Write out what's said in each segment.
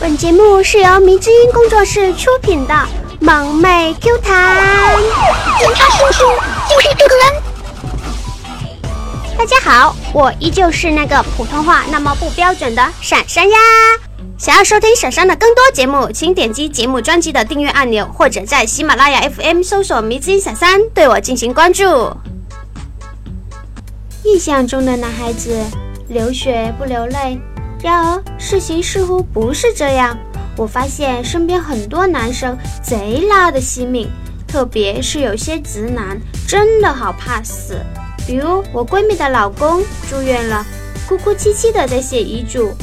本节目是由迷之音工作室出品的萌妹 Q 弹。警察叔叔就是这个人。大家好，我依旧是那个普通话那么不标准的闪闪呀。想要收听闪闪的更多节目，请点击节目专辑的订阅按钮，或者在喜马拉雅 FM 搜索“迷之音闪闪”对我进行关注。印象中的男孩子流血不流泪，然而事情似乎不是这样。我发现身边很多男生贼拉的惜命，特别是有些直男，真的好怕死。比如我闺蜜的老公住院了，哭哭啼啼的在写遗嘱，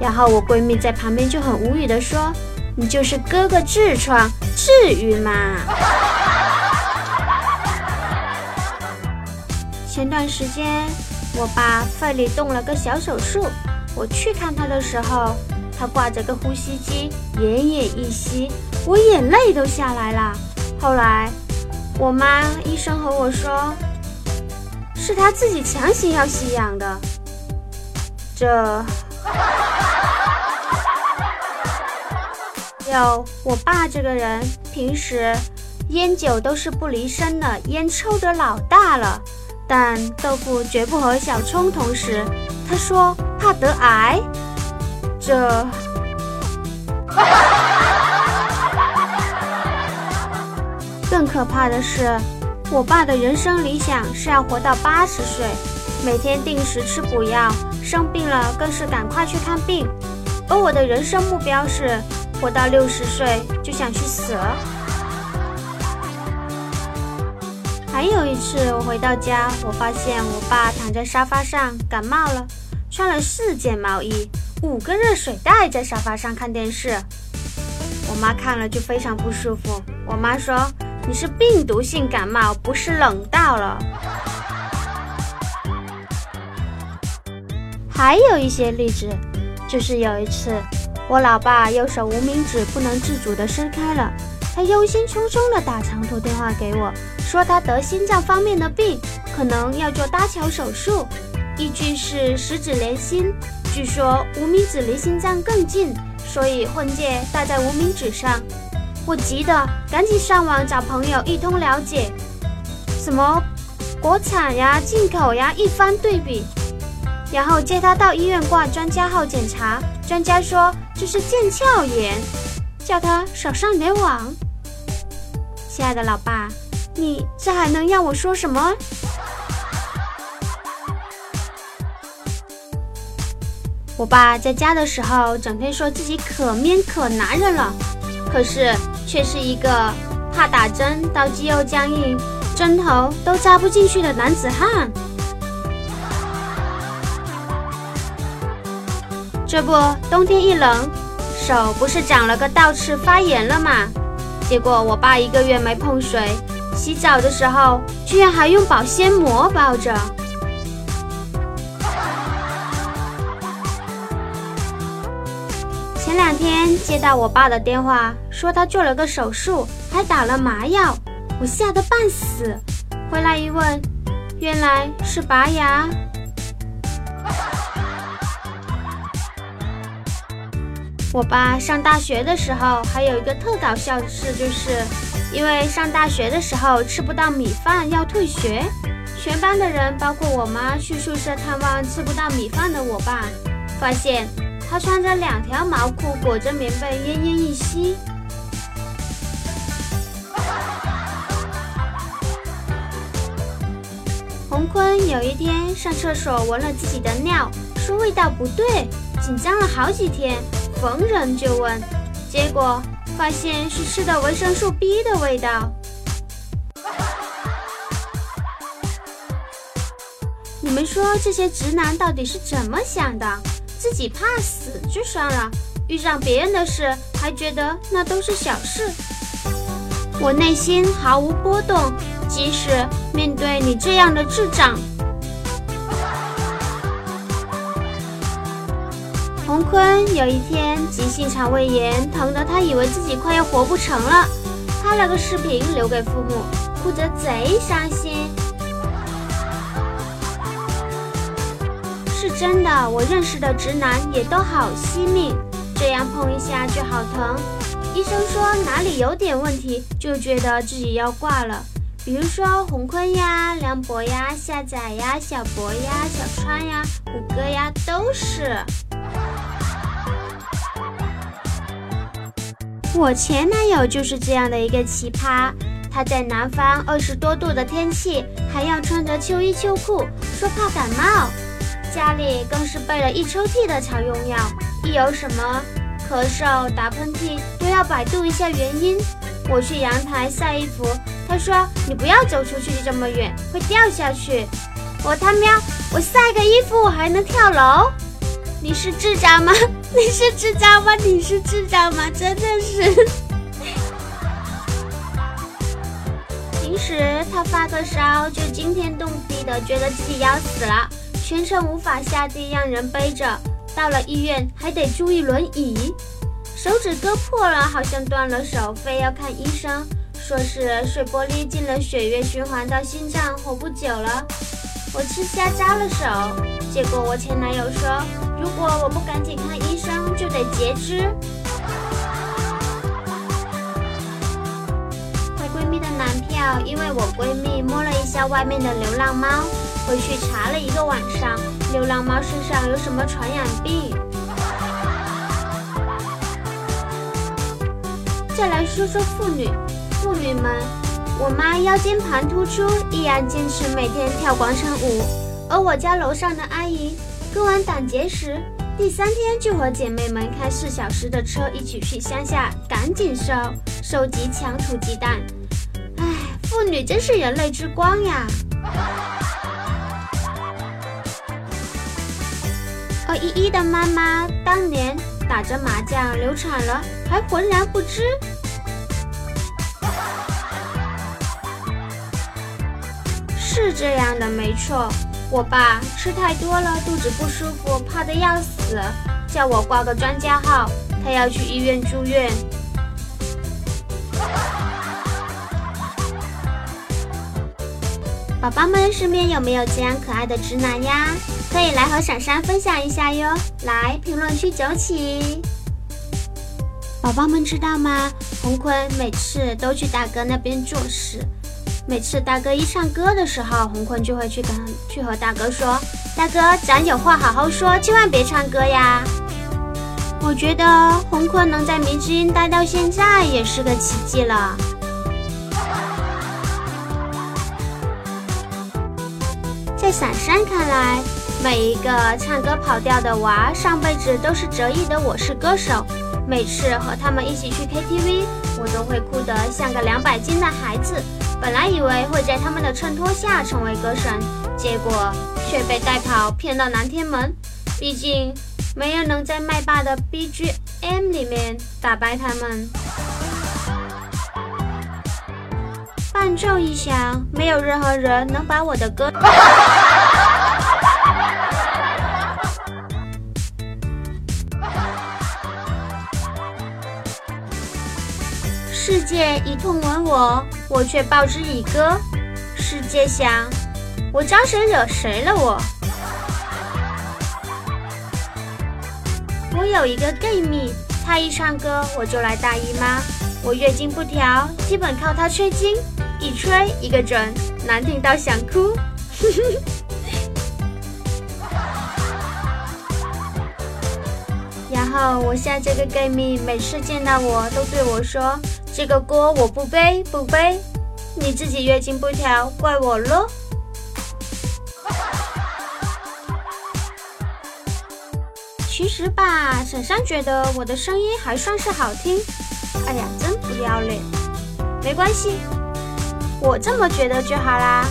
然后我闺蜜在旁边就很无语的说：“你就是割个痔疮，至于吗？” 前段时间我爸肺里动了个小手术，我去看他的时候，他挂着个呼吸机，奄奄一息，我眼泪都下来了。后来我妈医生和我说。是他自己强行要吸氧的，这 有我爸这个人，平时烟酒都是不离身的，烟抽得老大了。但豆腐绝不和小葱同时，他说怕得癌。这 更可怕的是。我爸的人生理想是要活到八十岁，每天定时吃补药，生病了更是赶快去看病。而我的人生目标是活到六十岁就想去死了。还有一次，我回到家，我发现我爸躺在沙发上感冒了，穿了四件毛衣，五个热水袋在沙发上看电视。我妈看了就非常不舒服。我妈说。你是病毒性感冒，不是冷到了。还有一些例子，就是有一次，我老爸右手无名指不能自主的伸开了，他忧心忡忡的打长途电话给我，说他得心脏方面的病，可能要做搭桥手术。依据是十指连心，据说无名指离心脏更近，所以婚戒戴在无名指上。我急得赶紧上网找朋友一通了解，什么国产呀、进口呀，一番对比，然后接他到医院挂专家号检查，专家说这是腱鞘炎，叫他少上点网。亲爱的老爸，你这还能让我说什么？我爸在家的时候，整天说自己可 man 可男人了，可是。却是一个怕打针到肌肉僵硬，针头都扎不进去的男子汉。这不，冬天一冷，手不是长了个倒刺发炎了吗？结果我爸一个月没碰水，洗澡的时候居然还用保鲜膜包着。两天接到我爸的电话，说他做了个手术，还打了麻药，我吓得半死。回来一问，原来是拔牙。我爸上大学的时候还有一个特搞笑的事，就是因为上大学的时候吃不到米饭要退学，全班的人包括我妈去宿舍探望吃不到米饭的我爸，发现。他穿着两条毛裤，裹着棉被，奄奄一息。洪坤有一天上厕所闻了自己的尿，说味道不对，紧张了好几天，逢人就问，结果发现是吃的维生素 B 的味道。你们说这些直男到底是怎么想的？自己怕死就算了，遇上别人的事还觉得那都是小事。我内心毫无波动，即使面对你这样的智障。洪坤有一天急性肠胃炎，疼得他以为自己快要活不成了，拍了个视频留给父母，哭得贼伤心。是真的，我认识的直男也都好惜命，这样碰一下就好疼。医生说哪里有点问题，就觉得自己要挂了。比如说洪坤呀、梁博呀、夏仔呀、小博呀、小川呀、虎哥呀，都是。我前男友就是这样的一个奇葩。他在南方二十多度的天气，还要穿着秋衣秋裤，说怕感冒。家里更是备了一抽屉的常用药，一有什么咳嗽、打喷嚏，都要百度一下原因。我去阳台晒衣服，他说：“你不要走出去这么远，会掉下去。”我他喵，我晒个衣服我还能跳楼？你是智障吗？你是智障吗？你是智障吗？真的是。平时他发个烧就惊天动地的，觉得自己要死了，全程无法下地，让人背着。到了医院还得租一轮椅，手指割破了，好像断了手，非要看医生，说是水玻璃进了血液循环到心脏，活不久了。我吃虾扎了手，结果我前男友说，如果我不赶紧看医生，就得截肢。我闺蜜的男票因为我闺蜜摸了一下外面的流浪猫，回去查了一个晚上，流浪猫身上有什么传染病。再来说说妇女，妇女们，我妈腰间盘突出，依然坚持每天跳广场舞，而我家楼上的阿姨割完胆结石，第三天就和姐妹们开四小时的车一起去乡下，赶紧收收集抢土鸡蛋。唉妇女真是人类之光呀！依依的妈妈当年打着麻将流产了，还浑然不知。是这样的，没错。我爸吃太多了，肚子不舒服，怕的要死，叫我挂个专家号，他要去医院住院。宝宝们身边有没有这样可爱的直男呀？可以来和闪闪分享一下哟！来评论区走起！宝宝们知道吗？红坤每次都去大哥那边做事，每次大哥一唱歌的时候，红坤就会去跟去和大哥说：“大哥，咱有话好好说，千万别唱歌呀！”我觉得红坤能在明之音待到现在也是个奇迹了。在闪闪看来，每一个唱歌跑调的娃，上辈子都是折翼的我是歌手。每次和他们一起去 KTV，我都会哭得像个两百斤的孩子。本来以为会在他们的衬托下成为歌神，结果却被带跑骗到南天门。毕竟，没人能在麦霸的 BGM 里面打败他们。伴奏一响，没有任何人能把我的歌。界一痛吻我，我却报之以歌。世界想，我招谁惹谁了？我，我有一个 gay 蜜，他一唱歌我就来大姨妈，我月经不调，基本靠他吹经。一吹一个准，难听到想哭。然后我下这个 gay 蜜，每次见到我都对我说：“这个锅我不背，不背，你自己月经不调，怪我咯。”其实吧，婶婶觉得我的声音还算是好听。哎呀，真不要脸！没关系。我这么觉得就好啦。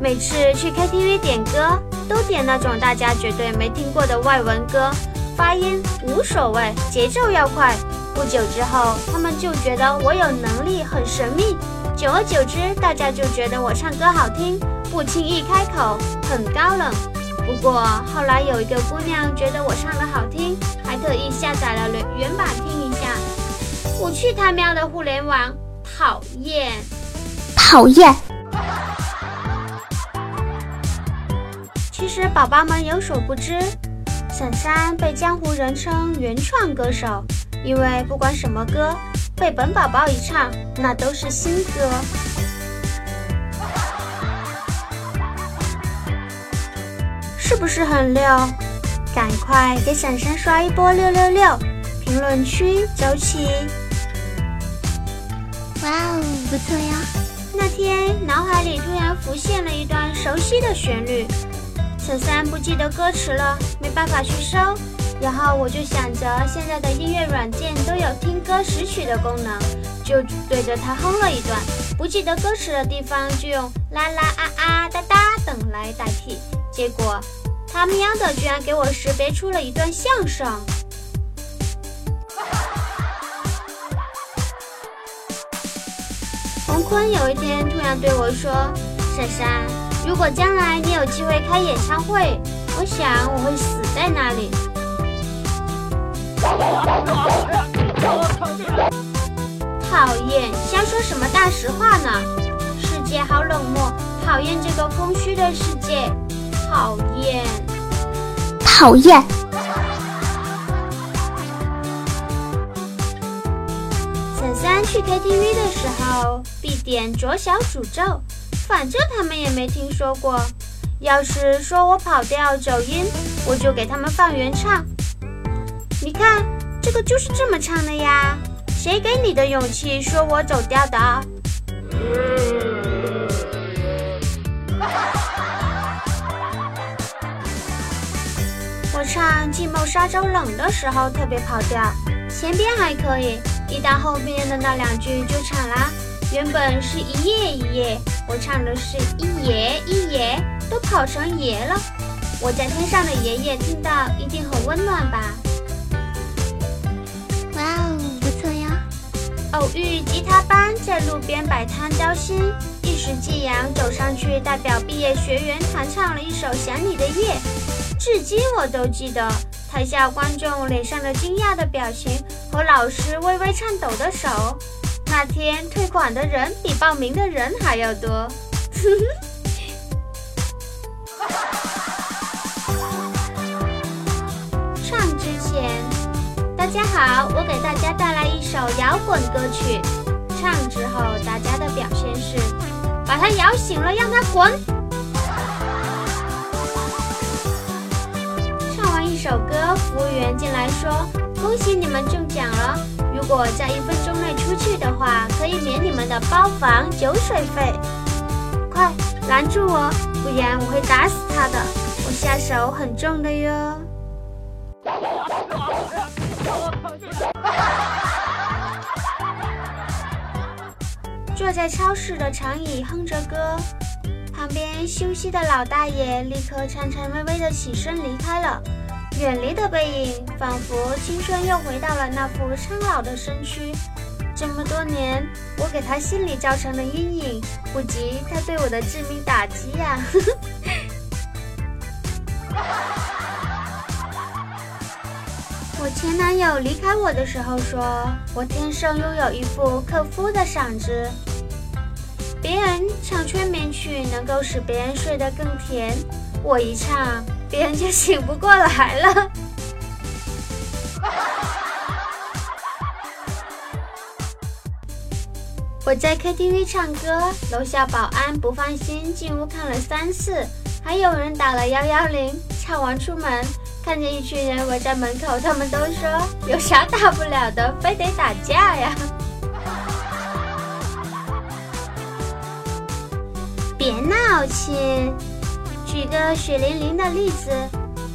每次去 KTV 点歌，都点那种大家绝对没听过的外文歌，发音无所谓，节奏要快。不久之后，他们就觉得我有能力，很神秘。久而久之，大家就觉得我唱歌好听，不轻易开口，很高冷。不过后来有一个姑娘觉得我唱的好听，还特意下载了原原版听一下。我去他喵的互联网，讨厌！讨厌。其实宝宝们有所不知，闪闪被江湖人称原创歌手，因为不管什么歌，被本宝宝一唱，那都是新歌。是不是很溜？赶快给闪闪刷一波六六六！评论区走起！哇哦，不错呀！那天脑海里突然浮现了一段熟悉的旋律，小三不记得歌词了，没办法去搜。然后我就想着，现在的音乐软件都有听歌识曲的功能，就对着它哼了一段。不记得歌词的地方，就用啦啦啊啊哒哒等来代替。结果，他喵的居然给我识别出了一段相声。洪坤有一天突然对我说：“珊珊，如果将来你有机会开演唱会，我想我会死在那里。”讨厌，瞎说什么大实话呢？世界好冷漠，讨厌这个空虚的世界，讨厌，讨厌。小三去 KTV 的时候必点左小诅咒，反正他们也没听说过。要是说我跑调走音，我就给他们放原唱。你看，这个就是这么唱的呀！谁给你的勇气说我走调的？我唱《寂寞沙洲冷》的时候特别跑调，前边还可以，一到后边的那两句就惨啦。原本是一夜一夜，我唱的是一爷一爷，都跑成爷了。我在天上的爷爷听到一定很温暖吧。偶遇吉他班在路边摆摊招新，一时激扬走上去代表毕业学员弹唱了一首《想你的夜》，至今我都记得台下观众脸上的惊讶的表情和老师微微颤抖的手。那天退款的人比报名的人还要多。大家好，我给大家带来一首摇滚歌曲。唱之后，大家的表现是把他摇醒了，让他滚。唱完一首歌，服务员进来说：“恭喜你们中奖了！如果在一分钟内出去的话，可以免你们的包房酒水费。”快拦住我，不然我会打死他的。我下手很重的哟。坐在超市的长椅哼着歌，旁边休息的老大爷立刻颤颤巍巍的起身离开了。远离的背影，仿佛青春又回到了那副苍老的身躯。这么多年，我给他心里造成的阴影，不及他对我的致命打击呀！我前男友离开我的时候说：“我天生拥有一副克夫的嗓子，别人唱催眠曲能够使别人睡得更甜，我一唱，别人就醒不过来了。”我在 KTV 唱歌，楼下保安不放心，进屋看了三次，还有人打了幺幺零，唱完出门。看见一群人围在门口，他们都说有啥大不了的，非得打架呀？闹，亲。举个血淋淋的例子，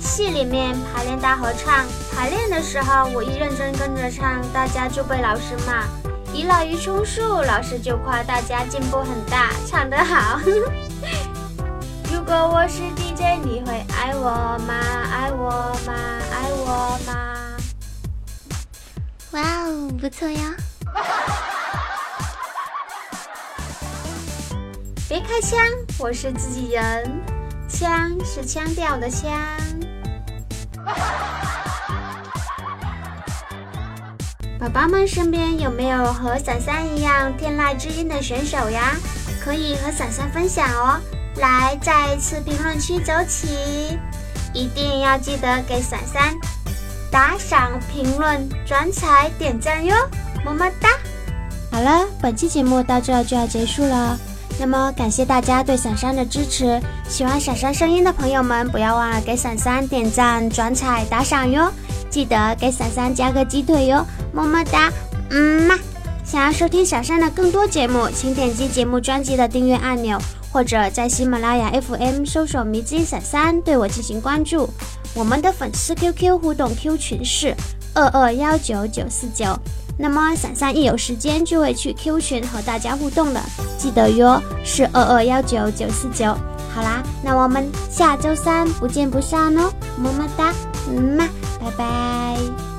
戏里面排练大合唱，排练的时候我一认真跟着唱，大家就被老师骂；一滥竽充数，老师就夸大家进步很大，唱得好。如果我是 DJ，你会爱我吗？爱我吗？爱我吗？哇哦，不错呀！别开枪，我是自己人，枪是腔调的枪。宝宝们身边有没有和伞伞一样天籁之音的选手呀？可以和伞伞分享哦。来，再一次评论区走起，一定要记得给伞伞打赏、评论、转采、点赞哟，么么哒！好了，本期节目到这就要结束了。那么感谢大家对伞伞的支持，喜欢伞伞声音的朋友们，不要忘了给伞伞点赞、转采、打赏哟！记得给伞伞加个鸡腿哟，么么哒，嗯嘛！想要收听小山的更多节目，请点击节目专辑的订阅按钮，或者在喜马拉雅 FM 搜索“迷之音伞伞”对我进行关注。我们的粉丝 QQ 互动 Q 群是二二幺九九四九。那么闪闪一有时间就会去 Q 群和大家互动的，记得哟，是二二幺九九四九。好啦，那我们下周三不见不散哦，么么哒，嗯嘛，拜拜。